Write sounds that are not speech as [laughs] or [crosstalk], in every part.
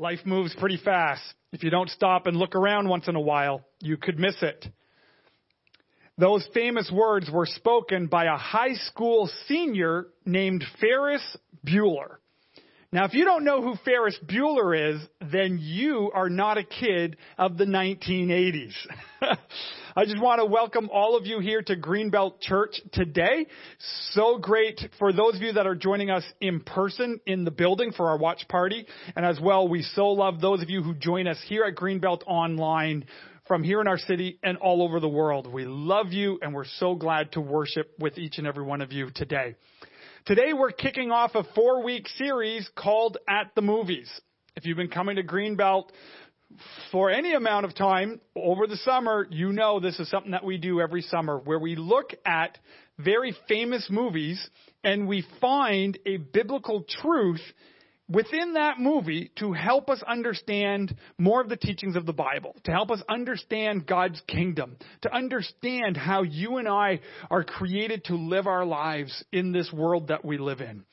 Life moves pretty fast. If you don't stop and look around once in a while, you could miss it. Those famous words were spoken by a high school senior named Ferris Bueller. Now, if you don't know who Ferris Bueller is, then you are not a kid of the 1980s. [laughs] I just want to welcome all of you here to Greenbelt Church today. So great for those of you that are joining us in person in the building for our watch party. And as well, we so love those of you who join us here at Greenbelt online from here in our city and all over the world. We love you and we're so glad to worship with each and every one of you today. Today we're kicking off a four week series called At the Movies. If you've been coming to Greenbelt for any amount of time over the summer, you know this is something that we do every summer where we look at very famous movies and we find a biblical truth within that movie to help us understand more of the teachings of the Bible, to help us understand God's kingdom, to understand how you and I are created to live our lives in this world that we live in.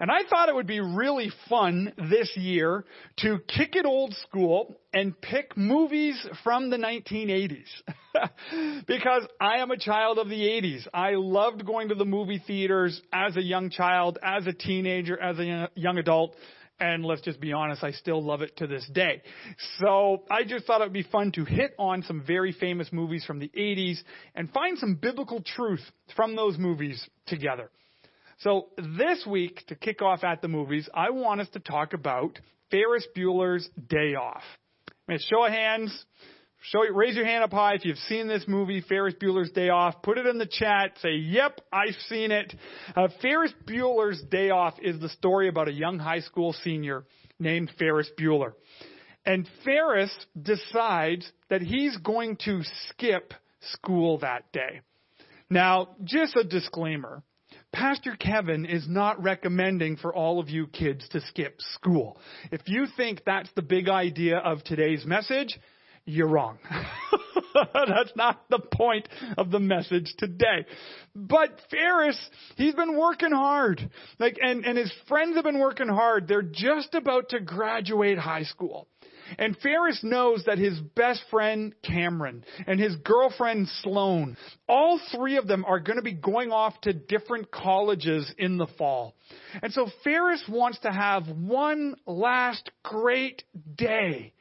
And I thought it would be really fun this year to kick it old school and pick movies from the 1980s. [laughs] because I am a child of the 80s. I loved going to the movie theaters as a young child, as a teenager, as a young adult. And let's just be honest, I still love it to this day. So I just thought it would be fun to hit on some very famous movies from the 80s and find some biblical truth from those movies together. So this week, to kick off at the movies, I want us to talk about Ferris Bueller's Day Off. I mean, show of hands, Show, raise your hand up high if you've seen this movie, Ferris Bueller's Day Off. Put it in the chat. Say, yep, I've seen it. Uh, Ferris Bueller's Day Off is the story about a young high school senior named Ferris Bueller. And Ferris decides that he's going to skip school that day. Now, just a disclaimer. Pastor Kevin is not recommending for all of you kids to skip school. If you think that's the big idea of today's message, you're wrong. [laughs] That's not the point of the message today. But Ferris, he's been working hard. Like, and, and his friends have been working hard. They're just about to graduate high school. And Ferris knows that his best friend Cameron and his girlfriend Sloane, all three of them are going to be going off to different colleges in the fall. And so Ferris wants to have one last great day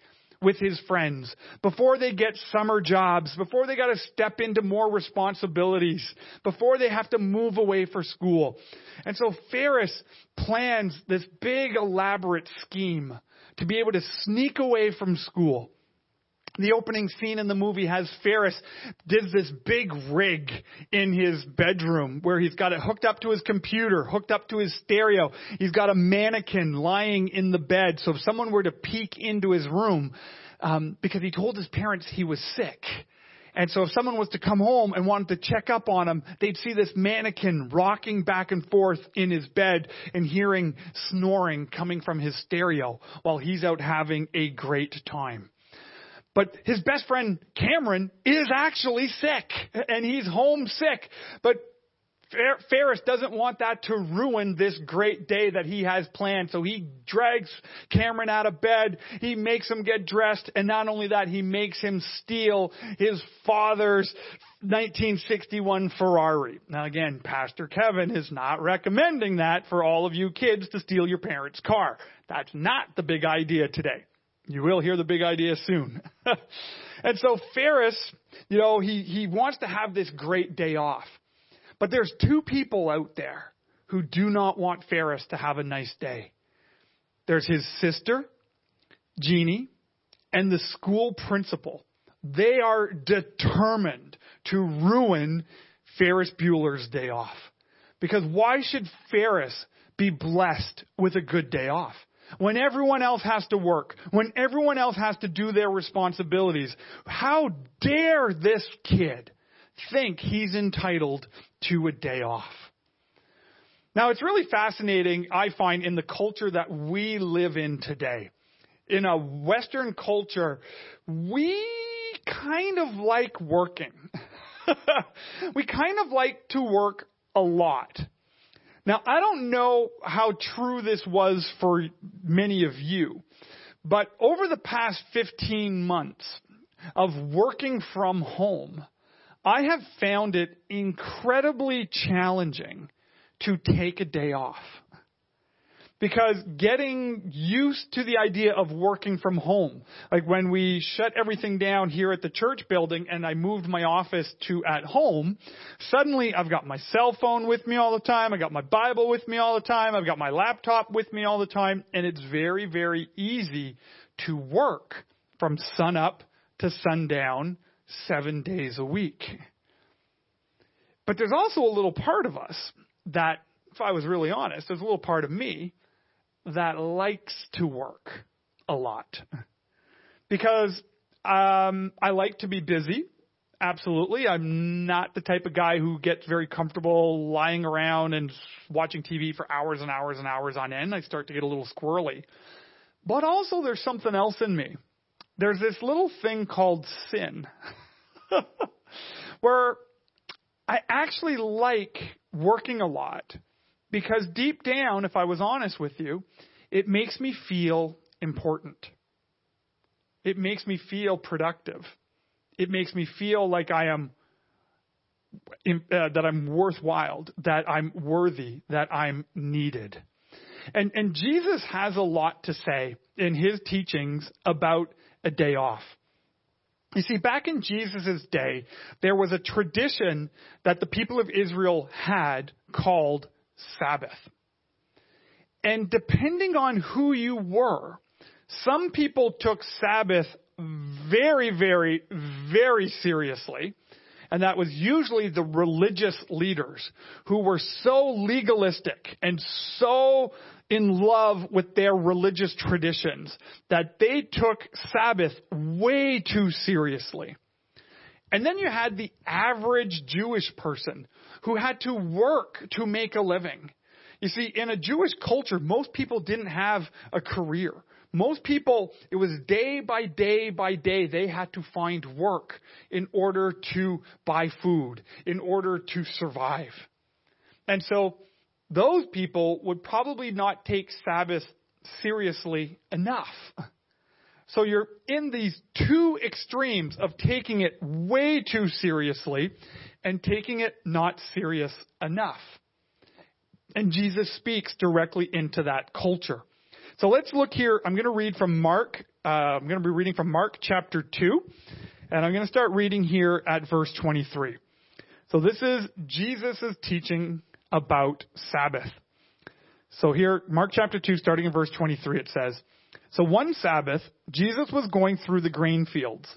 with his friends, before they get summer jobs, before they got to step into more responsibilities, before they have to move away for school. And so Ferris plans this big elaborate scheme to be able to sneak away from school the opening scene in the movie has Ferris did this big rig in his bedroom where he's got it hooked up to his computer, hooked up to his stereo. He's got a mannequin lying in the bed. So if someone were to peek into his room, um, because he told his parents he was sick. And so if someone was to come home and wanted to check up on him, they'd see this mannequin rocking back and forth in his bed and hearing snoring coming from his stereo while he's out having a great time. But his best friend Cameron is actually sick and he's homesick. But Ferris doesn't want that to ruin this great day that he has planned. So he drags Cameron out of bed. He makes him get dressed. And not only that, he makes him steal his father's 1961 Ferrari. Now again, Pastor Kevin is not recommending that for all of you kids to steal your parents' car. That's not the big idea today. You will hear the big idea soon. [laughs] and so Ferris, you know, he, he wants to have this great day off. But there's two people out there who do not want Ferris to have a nice day. There's his sister, Jeanie, and the school principal. They are determined to ruin Ferris Bueller's day off. Because why should Ferris be blessed with a good day off? When everyone else has to work, when everyone else has to do their responsibilities, how dare this kid think he's entitled to a day off? Now, it's really fascinating, I find, in the culture that we live in today. In a Western culture, we kind of like working. [laughs] we kind of like to work a lot. Now, I don't know how true this was for many of you, But over the past 15 months of working from home, I have found it incredibly challenging to take a day off. Because getting used to the idea of working from home, like when we shut everything down here at the church building and I moved my office to at home, suddenly I've got my cell phone with me all the time, I got my Bible with me all the time, I've got my laptop with me all the time, and it's very, very easy to work from sun up to sundown seven days a week. But there's also a little part of us that, if I was really honest, there's a little part of me that likes to work a lot. Because um, I like to be busy. Absolutely. I'm not the type of guy who gets very comfortable lying around and watching TV for hours and hours and hours on end. I start to get a little squirrely. But also, there's something else in me. There's this little thing called sin, [laughs] where I actually like working a lot because deep down, if I was honest with you, it makes me feel important. It makes me feel productive. It makes me feel like I am uh, that I'm worthwhile, that I'm worthy, that I'm needed. And and Jesus has a lot to say in his teachings about a day off. You see, back in Jesus' day, there was a tradition that the people of Israel had called Sabbath. And depending on who you were, some people took Sabbath very, very, very seriously. And that was usually the religious leaders who were so legalistic and so in love with their religious traditions that they took Sabbath way too seriously. And then you had the average Jewish person who had to work to make a living. You see, in a Jewish culture, most people didn't have a career. Most people, it was day by day by day, they had to find work in order to buy food, in order to survive. And so those people would probably not take Sabbath seriously enough. [laughs] So you're in these two extremes of taking it way too seriously and taking it not serious enough. And Jesus speaks directly into that culture. So let's look here. I'm going to read from Mark. Uh, I'm going to be reading from Mark chapter 2. And I'm going to start reading here at verse 23. So this is Jesus' teaching about Sabbath. So here, Mark chapter 2, starting in verse 23, it says, So one Sabbath, Jesus was going through the grain fields.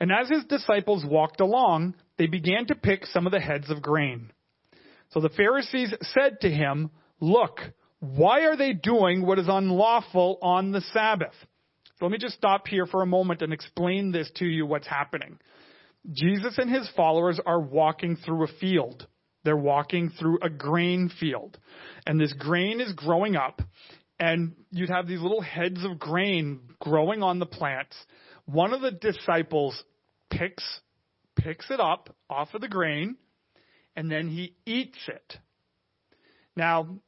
And as his disciples walked along, they began to pick some of the heads of grain. So the Pharisees said to him, Look, why are they doing what is unlawful on the Sabbath? So let me just stop here for a moment and explain this to you what's happening. Jesus and his followers are walking through a field. They're walking through a grain field. And this grain is growing up, and you'd have these little heads of grain growing on the plants. One of the disciples picks picks it up off of the grain, and then he eats it. Now,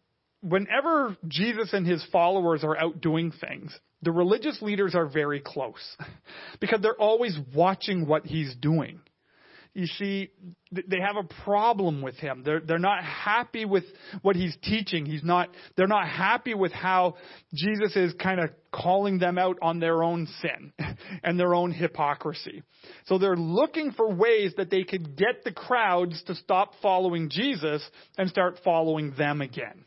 whenever Jesus and his followers are out doing things, the religious leaders are very close [laughs] because they're always watching what he's doing you see, they have a problem with him. They're, they're not happy with what he's teaching. He's not, they're not happy with how Jesus is kind of calling them out on their own sin [laughs] and their own hypocrisy. So they're looking for ways that they could get the crowds to stop following Jesus and start following them again.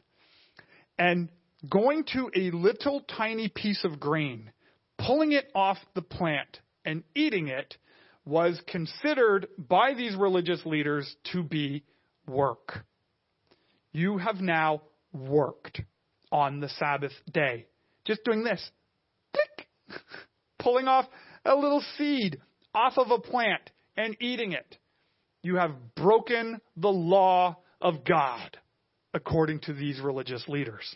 And going to a little tiny piece of grain, pulling it off the plant and eating it was considered by these religious leaders to be work. You have now worked on the Sabbath day. Just doing this. Click. [laughs] Pulling off a little seed off of a plant and eating it. You have broken the law of God according to these religious leaders.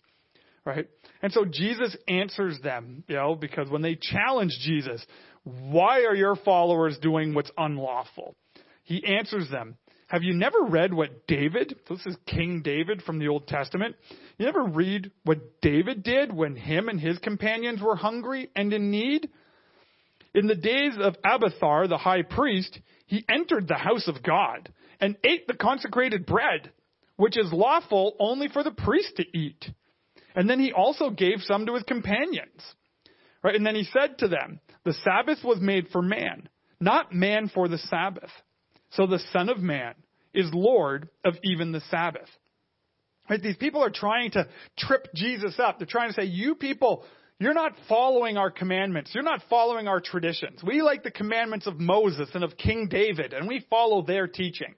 Right? And so Jesus answers them, you know, because when they challenge Jesus, why are your followers doing what's unlawful? He answers them Have you never read what David, this is King David from the Old Testament, you never read what David did when him and his companions were hungry and in need? In the days of Abiathar, the high priest, he entered the house of God and ate the consecrated bread, which is lawful only for the priest to eat. And then he also gave some to his companions. Right? And then he said to them, the Sabbath was made for man, not man for the Sabbath. So the Son of Man is Lord of even the Sabbath. Right? These people are trying to trip Jesus up. They're trying to say, you people, you're not following our commandments. You're not following our traditions. We like the commandments of Moses and of King David, and we follow their teaching.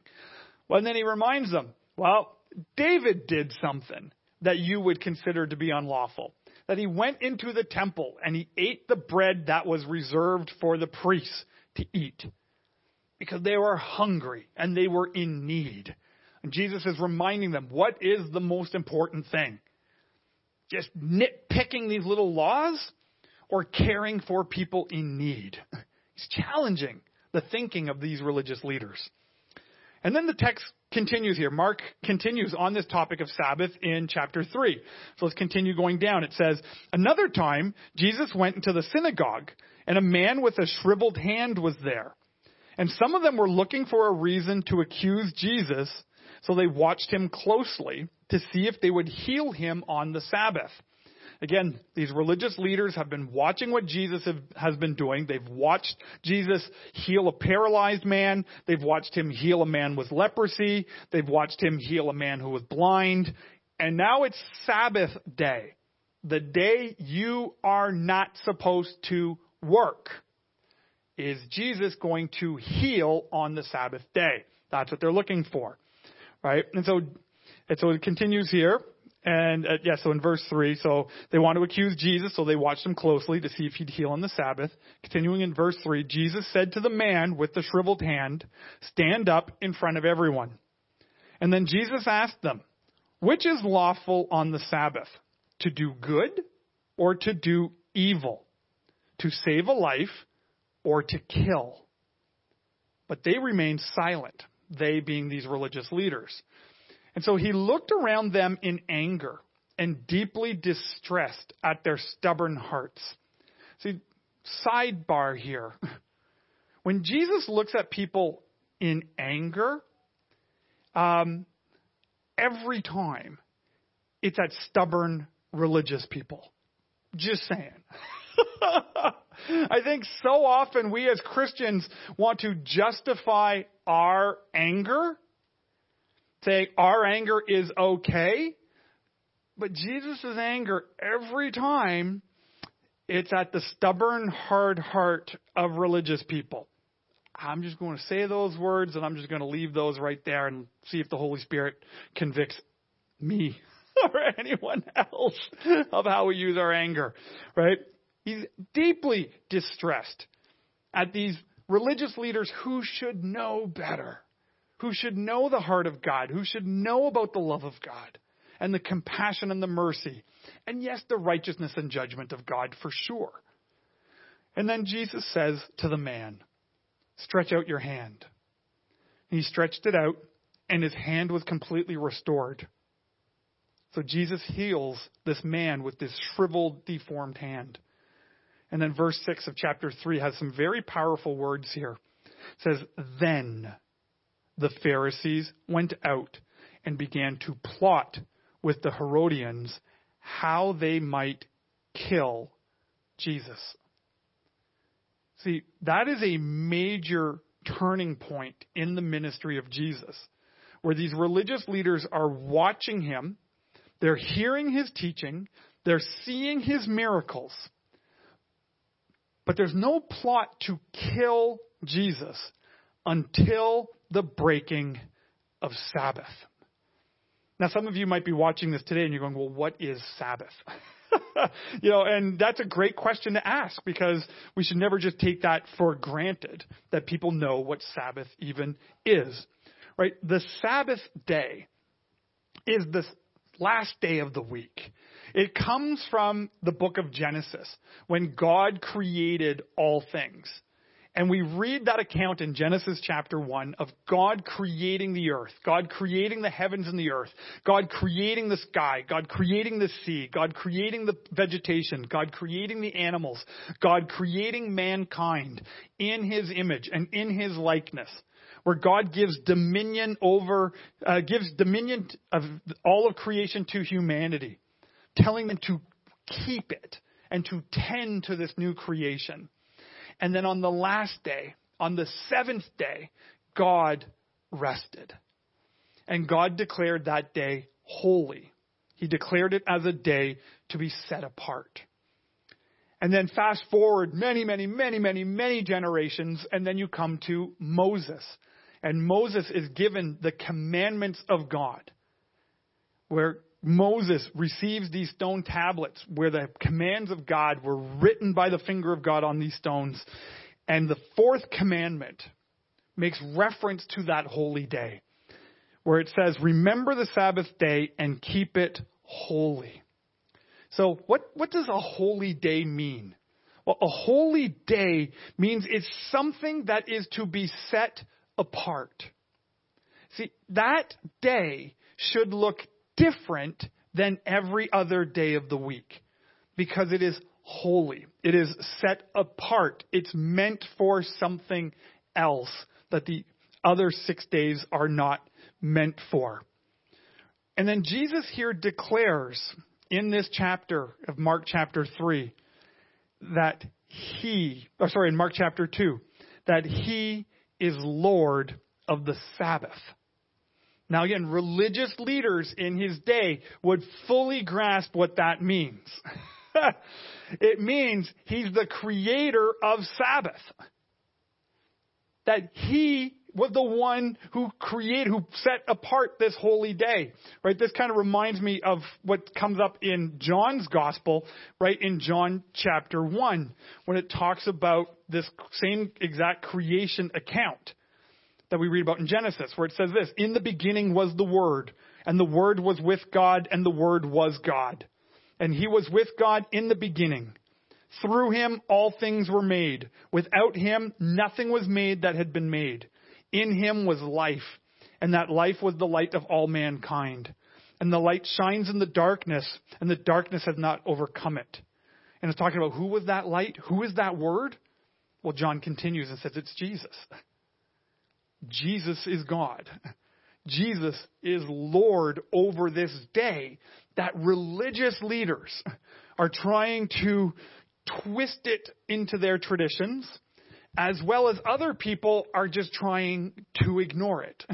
Well, and then he reminds them, well, David did something that you would consider to be unlawful. That he went into the temple and he ate the bread that was reserved for the priests to eat because they were hungry and they were in need. And Jesus is reminding them what is the most important thing? Just nitpicking these little laws or caring for people in need? [laughs] He's challenging the thinking of these religious leaders. And then the text continues here. Mark continues on this topic of Sabbath in chapter 3. So let's continue going down. It says, Another time, Jesus went into the synagogue, and a man with a shriveled hand was there. And some of them were looking for a reason to accuse Jesus, so they watched him closely to see if they would heal him on the Sabbath. Again, these religious leaders have been watching what Jesus have, has been doing. They've watched Jesus heal a paralyzed man. They've watched him heal a man with leprosy. They've watched him heal a man who was blind. And now it's Sabbath day, the day you are not supposed to work is Jesus going to heal on the Sabbath day? That's what they're looking for, right? And so, and so it continues here. And uh, yeah, so in verse 3, so they want to accuse Jesus, so they watched him closely to see if he'd heal on the Sabbath. Continuing in verse 3, Jesus said to the man with the shriveled hand, Stand up in front of everyone. And then Jesus asked them, Which is lawful on the Sabbath? To do good or to do evil? To save a life or to kill. But they remained silent, they being these religious leaders. And so he looked around them in anger and deeply distressed at their stubborn hearts. See, sidebar here. [laughs] When Jesus looks at people in anger, um, every time it's at stubborn religious people. Just saying. [laughs] I think so often we as Christians want to justify our anger, say our anger is okay. But Jesus' anger every time it's at the stubborn, hard heart of religious people. I'm just going to say those words and I'm just going to leave those right there and see if the Holy Spirit convicts me [laughs] or anyone else of how we use our anger, right? He's deeply distressed at these religious leaders who should know better, who should know the heart of God, who should know about the love of God and the compassion and the mercy, and yes, the righteousness and judgment of God for sure. And then Jesus says to the man, Stretch out your hand. And he stretched it out, and his hand was completely restored. So Jesus heals this man with this shriveled, deformed hand. And then verse 6 of chapter 3 has some very powerful words here. It says, Then the Pharisees went out and began to plot with the Herodians how they might kill Jesus. See, that is a major turning point in the ministry of Jesus, where these religious leaders are watching him, they're hearing his teaching, they're seeing his miracles, but there's no plot to kill Jesus until the breaking of Sabbath. Now, some of you might be watching this today and you're going, well, what is Sabbath? [laughs] you know, and that's a great question to ask because we should never just take that for granted that people know what Sabbath even is. Right? The Sabbath day is the last day of the week. It comes from the book of Genesis when God created all things. And we read that account in Genesis chapter 1 of God creating the earth, God creating the heavens and the earth, God creating the sky, God creating the sea, God creating the vegetation, God creating the animals, God creating mankind in his image and in his likeness. Where God gives dominion over, uh, gives dominion of all of creation to humanity, telling them to keep it and to tend to this new creation. And then on the last day, on the seventh day, God rested. And God declared that day holy. He declared it as a day to be set apart. And then fast forward many, many, many, many, many generations, and then you come to Moses. And Moses is given the commandments of God, where Moses receives these stone tablets where the commands of God were written by the finger of God on these stones. And the fourth commandment makes reference to that holy day, where it says, Remember the Sabbath day and keep it holy. So, what, what does a holy day mean? Well, a holy day means it's something that is to be set apart. See, that day should look different than every other day of the week because it is holy. It is set apart. It's meant for something else that the other six days are not meant for. And then Jesus here declares in this chapter of Mark chapter 3 that he, or sorry, in Mark chapter 2, that he is Lord of the Sabbath. Now, again, religious leaders in his day would fully grasp what that means. [laughs] it means he's the creator of Sabbath. That he was the one who created, who set apart this holy day, right? This kind of reminds me of what comes up in John's gospel, right? In John chapter 1, when it talks about this same exact creation account that we read about in Genesis, where it says this In the beginning was the Word, and the Word was with God, and the Word was God. And he was with God in the beginning. Through him all things were made. Without him nothing was made that had been made. In him was life, and that life was the light of all mankind. And the light shines in the darkness, and the darkness has not overcome it. And it's talking about who was that light? Who is that word? Well, John continues and says it's Jesus. Jesus is God. Jesus is Lord over this day that religious leaders are trying to twist it into their traditions, as well as other people are just trying to ignore it.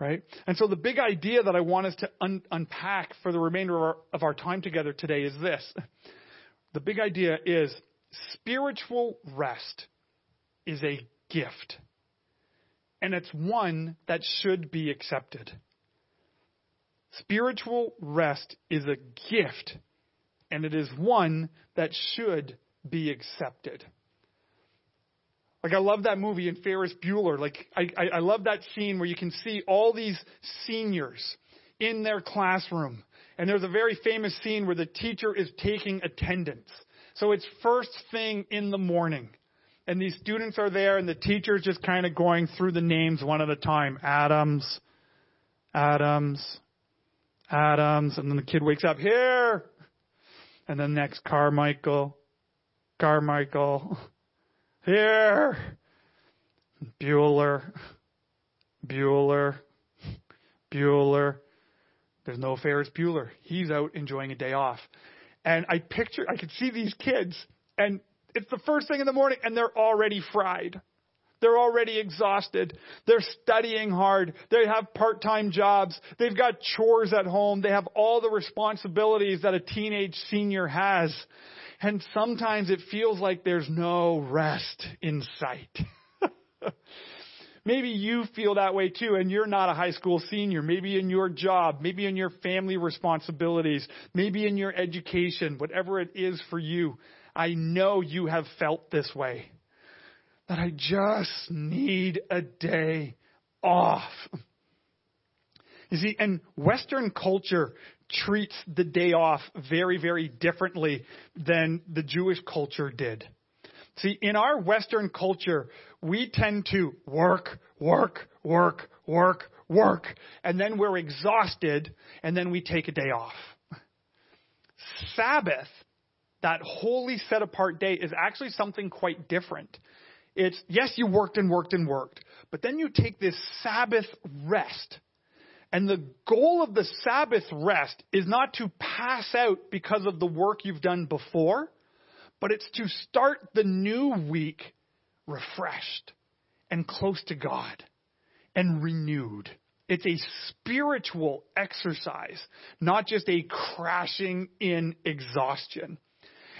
Right? And so the big idea that I want us to un- unpack for the remainder of our, of our time together today is this. The big idea is spiritual rest is a gift and it's one that should be accepted. Spiritual rest is a gift, and it is one that should be accepted. Like I love that movie in Ferris Bueller. Like I, I, I love that scene where you can see all these seniors in their classroom. And there's a very famous scene where the teacher is taking attendance. So it's first thing in the morning and these students are there, and the teacher's just kind of going through the names one at a time. Adams, Adams, Adams, and then the kid wakes up here, and then next Carmichael, Carmichael, [laughs] here, Bueller, Bueller, Bueller. There's no Ferris Bueller. He's out enjoying a day off. And I picture, I could see these kids, and it's the first thing in the morning and they're already fried. They're already exhausted. They're studying hard. They have part-time jobs. They've got chores at home. They have all the responsibilities that a teenage senior has. And sometimes it feels like there's no rest in sight. [laughs] maybe you feel that way too, and you're not a high school senior. Maybe in your job, maybe in your family responsibilities, maybe in your education, whatever it is for you. I know you have felt this way. That I just need a day off. You see, and Western culture treats the day off very, very differently than the Jewish culture did. See, in our Western culture, we tend to work, work, work, work, work, and then we're exhausted, and then we take a day off. Sabbath, that holy set apart day, is actually something quite different. It's, yes, you worked and worked and worked, but then you take this Sabbath rest. And the goal of the Sabbath rest is not to pass out because of the work you've done before, but it's to start the new week refreshed and close to God and renewed. It's a spiritual exercise, not just a crashing in exhaustion.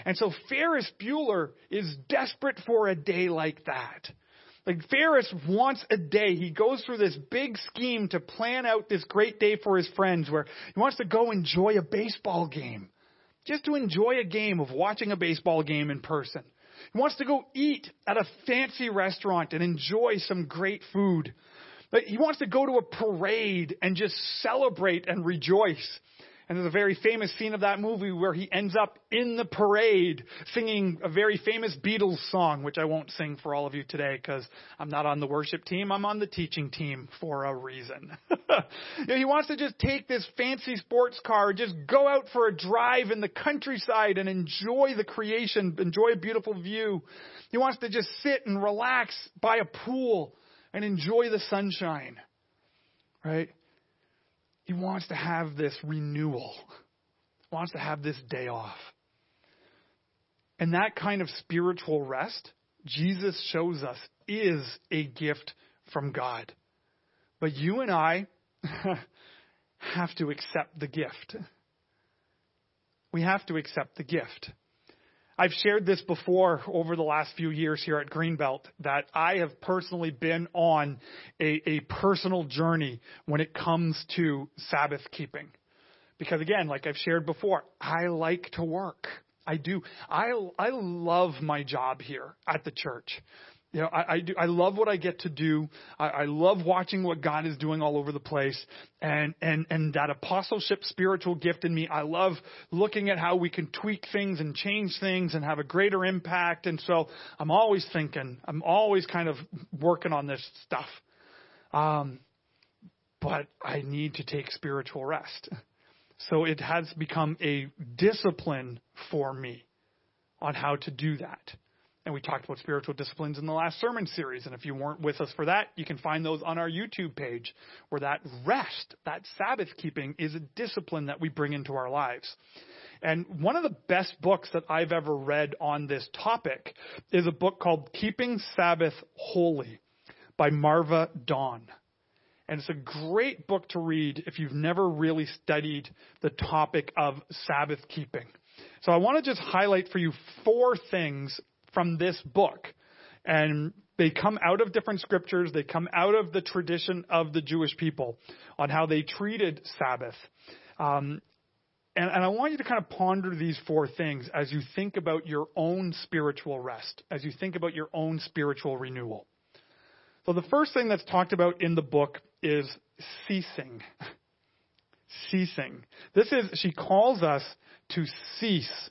And so Ferris Bueller is desperate for a day like that. Like Ferris wants a day. He goes through this big scheme to plan out this great day for his friends where he wants to go enjoy a baseball game. Just to enjoy a game of watching a baseball game in person. He wants to go eat at a fancy restaurant and enjoy some great food. But He wants to go to a parade and just celebrate and rejoice. And there's a very famous scene of that movie where he ends up in the parade singing a very famous Beatles song, which I won't sing for all of you today because I'm not on the worship team. I'm on the teaching team for a reason. [laughs] you know, he wants to just take this fancy sports car, just go out for a drive in the countryside and enjoy the creation, enjoy a beautiful view. He wants to just sit and relax by a pool and enjoy the sunshine. Right? He wants to have this renewal, wants to have this day off. And that kind of spiritual rest, Jesus shows us, is a gift from God. But you and I [laughs] have to accept the gift. We have to accept the gift. I've shared this before over the last few years here at Greenbelt that I have personally been on a, a personal journey when it comes to Sabbath keeping. Because again, like I've shared before, I like to work. I do. I, I love my job here at the church. You know, I, I do. I love what I get to do. I, I love watching what God is doing all over the place, and and and that apostleship spiritual gift in me. I love looking at how we can tweak things and change things and have a greater impact. And so I'm always thinking. I'm always kind of working on this stuff. Um, but I need to take spiritual rest. So it has become a discipline for me on how to do that. And we talked about spiritual disciplines in the last sermon series. And if you weren't with us for that, you can find those on our YouTube page where that rest, that Sabbath keeping is a discipline that we bring into our lives. And one of the best books that I've ever read on this topic is a book called Keeping Sabbath Holy by Marva Dawn. And it's a great book to read if you've never really studied the topic of Sabbath keeping. So I want to just highlight for you four things from this book. And they come out of different scriptures, they come out of the tradition of the Jewish people on how they treated Sabbath. Um, and, and I want you to kind of ponder these four things as you think about your own spiritual rest, as you think about your own spiritual renewal. So the first thing that's talked about in the book is ceasing. [laughs] ceasing. This is, she calls us to cease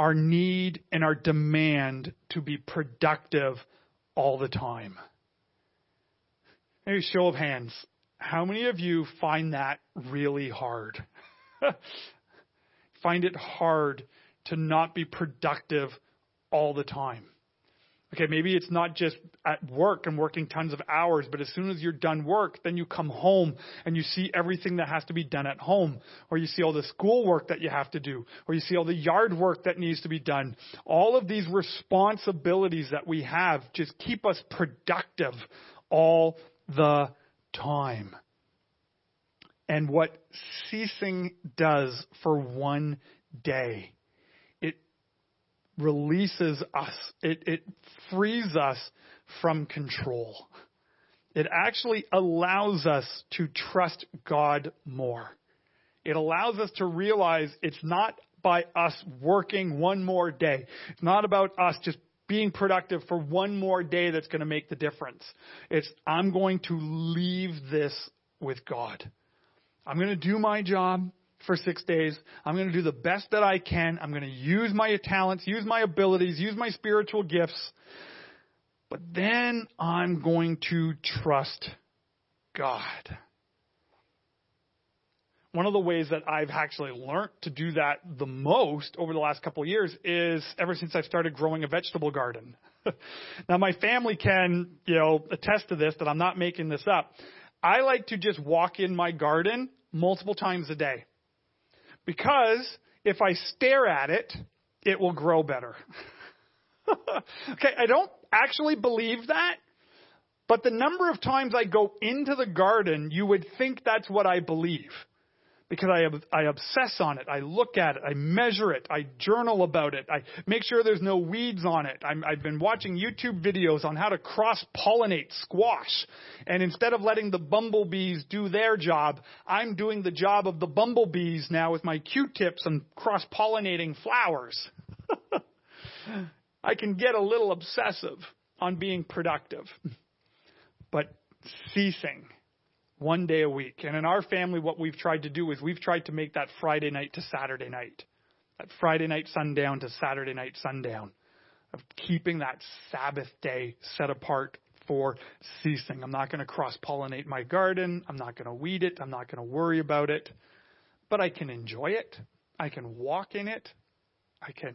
our need and our demand to be productive all the time. Maybe show of hands. How many of you find that really hard? [laughs] find it hard to not be productive all the time? Okay, maybe it's not just at work and working tons of hours, but as soon as you're done work, then you come home and you see everything that has to be done at home, or you see all the schoolwork that you have to do, or you see all the yard work that needs to be done. All of these responsibilities that we have just keep us productive all the time. And what ceasing does for one day releases us. It, it frees us from control. It actually allows us to trust God more. It allows us to realize it's not by us working one more day. It's not about us just being productive for one more day that's going to make the difference. It's, I'm going to leave this with God. I'm going to do my job. For six days. I'm going to do the best that I can. I'm going to use my talents, use my abilities, use my spiritual gifts. But then I'm going to trust God. One of the ways that I've actually learned to do that the most over the last couple of years is ever since I've started growing a vegetable garden. [laughs] now my family can, you know, attest to this that I'm not making this up. I like to just walk in my garden multiple times a day. Because if I stare at it, it will grow better. [laughs] okay, I don't actually believe that, but the number of times I go into the garden, you would think that's what I believe because I, I obsess on it. I look at it. I measure it. I journal about it. I make sure there's no weeds on it. I'm, I've been watching YouTube videos on how to cross pollinate squash. And instead of letting the bumblebees do their job, I'm doing the job of the bumblebees now with my Q-tips and cross pollinating flowers. [laughs] I can get a little obsessive on being productive. But ceasing one day a week. And in our family, what we've tried to do is we've tried to make that Friday night to Saturday night, that Friday night sundown to Saturday night sundown, of keeping that Sabbath day set apart for ceasing. I'm not going to cross pollinate my garden. I'm not going to weed it. I'm not going to worry about it. But I can enjoy it. I can walk in it. I can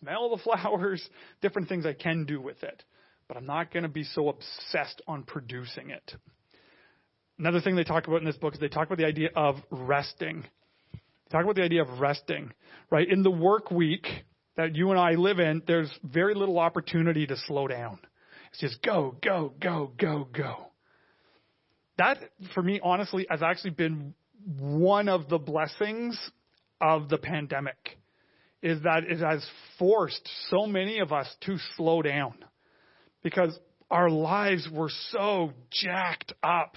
smell the [laughs] flowers, different things I can do with it. But I'm not going to be so obsessed on producing it. Another thing they talk about in this book is they talk about the idea of resting. They talk about the idea of resting, right? In the work week that you and I live in, there's very little opportunity to slow down. It's just go, go, go, go, go. That, for me, honestly, has actually been one of the blessings of the pandemic is that it has forced so many of us to slow down because our lives were so jacked up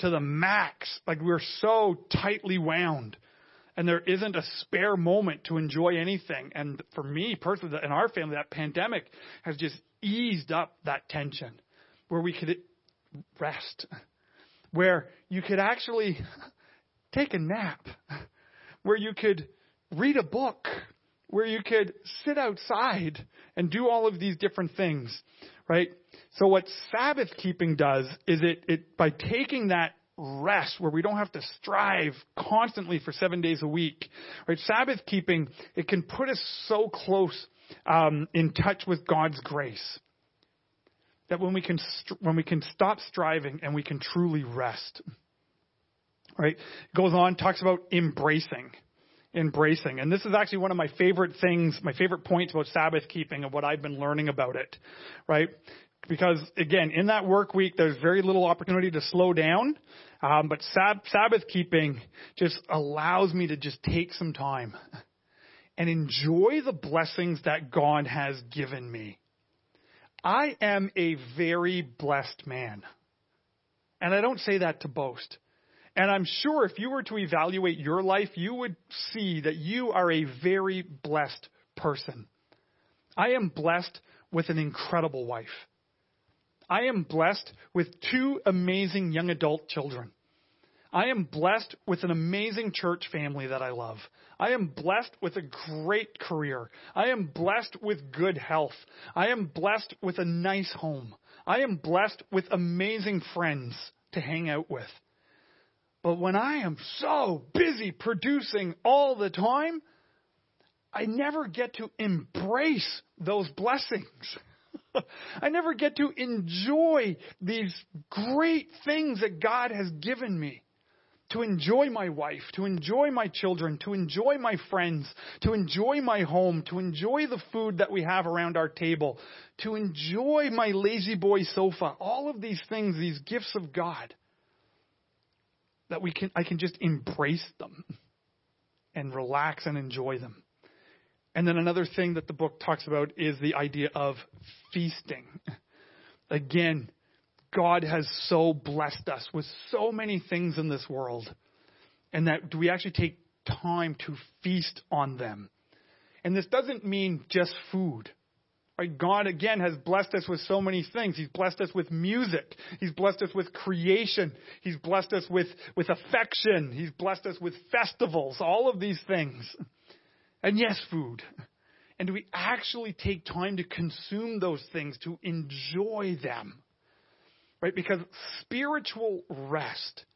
to the max. Like we're so tightly wound. And there isn't a spare moment to enjoy anything. And for me personally, in our family, that pandemic has just eased up that tension where we could rest, where you could actually take a nap, where you could read a book, where you could sit outside and do all of these different things, right? So what Sabbath keeping does is it, it by taking that rest where we don't have to strive constantly for seven days a week, right? Sabbath keeping, it can put us so close um, in touch with God's grace that when we can when we can stop striving and we can truly rest. Right? It goes on, talks about embracing embracing. And this is actually one of my favorite things, my favorite points about Sabbath keeping and what I've been learning about it, right? Because again, in that work week, there's very little opportunity to slow down. Um, but sab- Sabbath keeping just allows me to just take some time and enjoy the blessings that God has given me. I am a very blessed man. And I don't say that to boast. And I'm sure if you were to evaluate your life, you would see that you are a very blessed person. I am blessed with an incredible wife. I am blessed with two amazing young adult children. I am blessed with an amazing church family that I love. I am blessed with a great career. I am blessed with good health. I am blessed with a nice home. I am blessed with amazing friends to hang out with. But when I am so busy producing all the time, I never get to embrace those blessings. [laughs] I never get to enjoy these great things that God has given me. To enjoy my wife, to enjoy my children, to enjoy my friends, to enjoy my home, to enjoy the food that we have around our table, to enjoy my lazy boy sofa. All of these things, these gifts of God that we can I can just embrace them and relax and enjoy them. And then another thing that the book talks about is the idea of feasting. Again, God has so blessed us with so many things in this world. And that do we actually take time to feast on them? And this doesn't mean just food. Right? God, again, has blessed us with so many things. He's blessed us with music. He's blessed us with creation. He's blessed us with, with affection. He's blessed us with festivals, all of these things. And yes, food. And we actually take time to consume those things, to enjoy them? Right? Because spiritual rest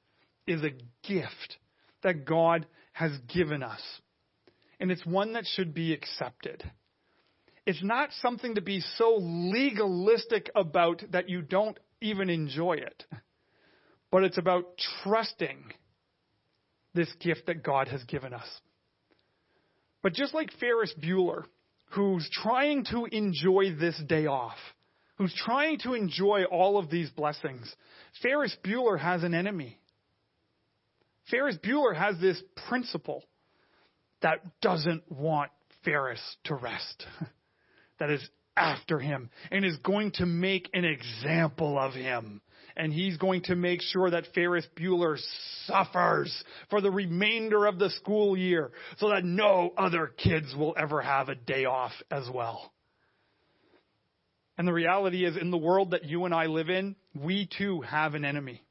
is a gift that God has given us. And it's one that should be accepted. It's not something to be so legalistic about that you don't even enjoy it. But it's about trusting this gift that God has given us. But just like Ferris Bueller, who's trying to enjoy this day off, who's trying to enjoy all of these blessings, Ferris Bueller has an enemy. Ferris Bueller has this principal that doesn't want Ferris to rest. [laughs] that is after him and is going to make an example of him. And he's going to make sure that Ferris Bueller suffers for the remainder of the school year so that no other kids will ever have a day off as well. And the reality is, in the world that you and I live in, we too have an enemy.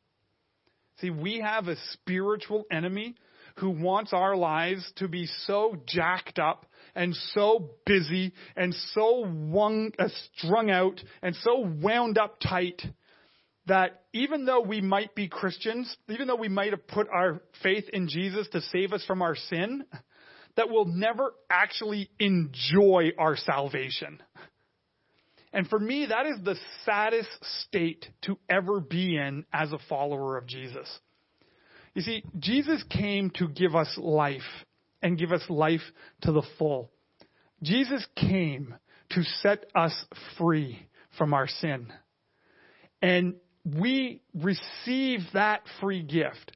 See, we have a spiritual enemy who wants our lives to be so jacked up and so busy and so wung, uh, strung out and so wound up tight that even though we might be Christians, even though we might have put our faith in Jesus to save us from our sin, that we'll never actually enjoy our salvation. And for me, that is the saddest state to ever be in as a follower of Jesus. You see, Jesus came to give us life and give us life to the full. Jesus came to set us free from our sin. And we receive that free gift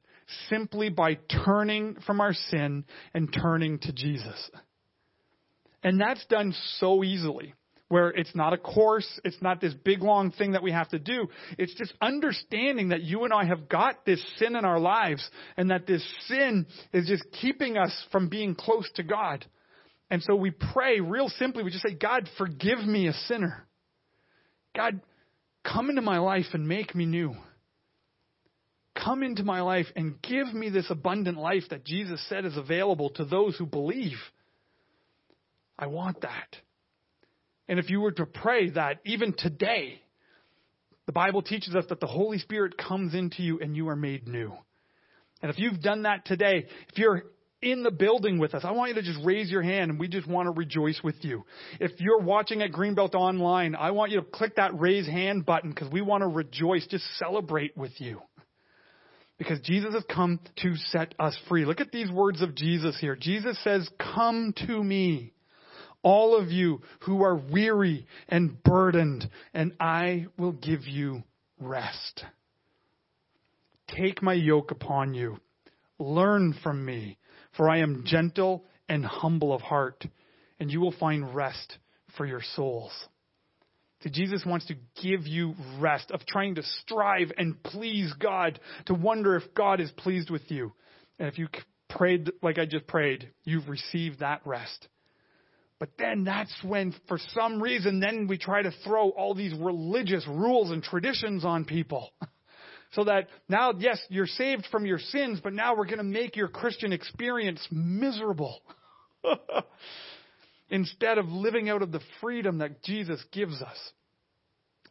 simply by turning from our sin and turning to Jesus. And that's done so easily where it's not a course, it's not this big long thing that we have to do. It's just understanding that you and I have got this sin in our lives and that this sin is just keeping us from being close to God. And so we pray real simply. We just say, God, forgive me a sinner. God, come into my life and make me new. Come into my life and give me this abundant life that Jesus said is available to those who believe. I want that. And if you were to pray that even today, the Bible teaches us that the Holy Spirit comes into you and you are made new. And if you've done that today, if you're in the building with us, I want you to just raise your hand and we just want to rejoice with you. If you're watching at Greenbelt Online, I want you to click that raise hand button because we want to rejoice, just celebrate with you. Because Jesus has come to set us free. Look at these words of Jesus here. Jesus says, Come to me all of you who are weary and burdened, and I will give you rest. Take my yoke upon you. Learn from me, for I am gentle and humble of heart, and you will find rest for your souls. See, Jesus wants to give you rest of trying to strive and please God, to wonder if God is pleased with you. And if you prayed like I just prayed, you've received that rest. But then that's when, for some reason, then we try to throw all these religious rules and traditions on people. [laughs] So that now, yes, you're saved from your sins, but now we're going to make your Christian experience miserable. [laughs] Instead of living out of the freedom that Jesus gives us.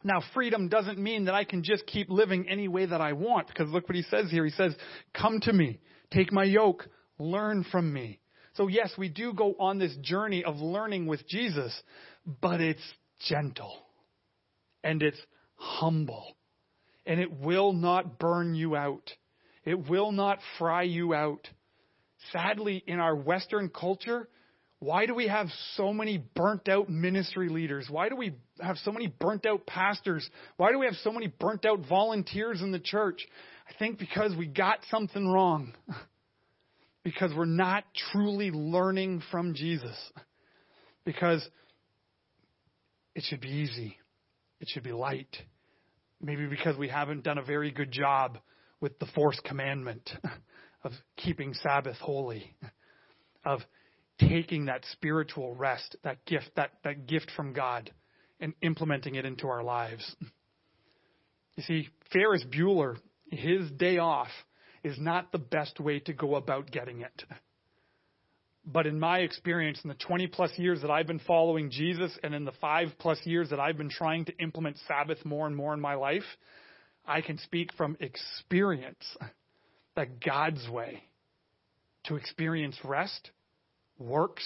Now, freedom doesn't mean that I can just keep living any way that I want, because look what he says here. He says, Come to me, take my yoke, learn from me. So, yes, we do go on this journey of learning with Jesus, but it's gentle and it's humble and it will not burn you out. It will not fry you out. Sadly, in our Western culture, why do we have so many burnt out ministry leaders? Why do we have so many burnt out pastors? Why do we have so many burnt out volunteers in the church? I think because we got something wrong. [laughs] because we're not truly learning from Jesus. Because it should be easy, it should be light. Maybe because we haven't done a very good job with the fourth commandment [laughs] of keeping Sabbath holy, [laughs] of taking that spiritual rest, that gift, that, that gift from God, and implementing it into our lives. [laughs] You see, Ferris Bueller, his day off is not the best way to go about getting it. But in my experience, in the 20 plus years that I've been following Jesus and in the five plus years that I've been trying to implement Sabbath more and more in my life, I can speak from experience that God's way to experience rest works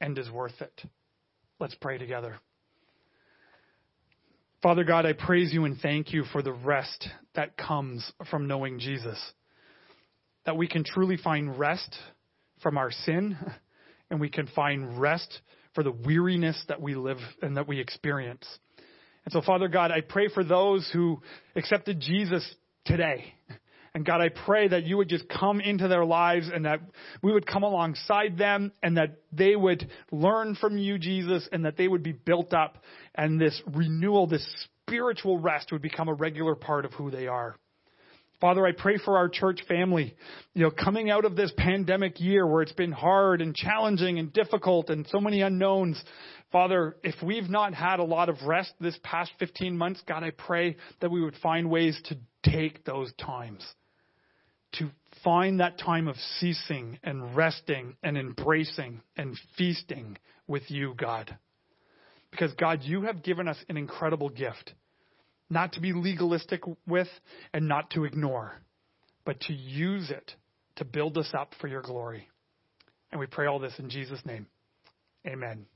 and is worth it. Let's pray together. Father God, I praise you and thank you for the rest that comes from knowing Jesus. That we can truly find rest from our sin [laughs] and we can find rest for the weariness that we live and that we experience. And so, Father God, I pray for those who accepted Jesus today. And God, I pray that you would just come into their lives and that we would come alongside them and that they would learn from you, Jesus, and that they would be built up and this renewal, this spiritual rest would become a regular part of who they are. Father, I pray for our church family. You know, coming out of this pandemic year where it's been hard and challenging and difficult and so many unknowns. Father, if we've not had a lot of rest this past 15 months, God, I pray that we would find ways to take those times. To find that time of ceasing and resting and embracing and feasting with you, God. Because, God, you have given us an incredible gift not to be legalistic with and not to ignore, but to use it to build us up for your glory. And we pray all this in Jesus' name. Amen.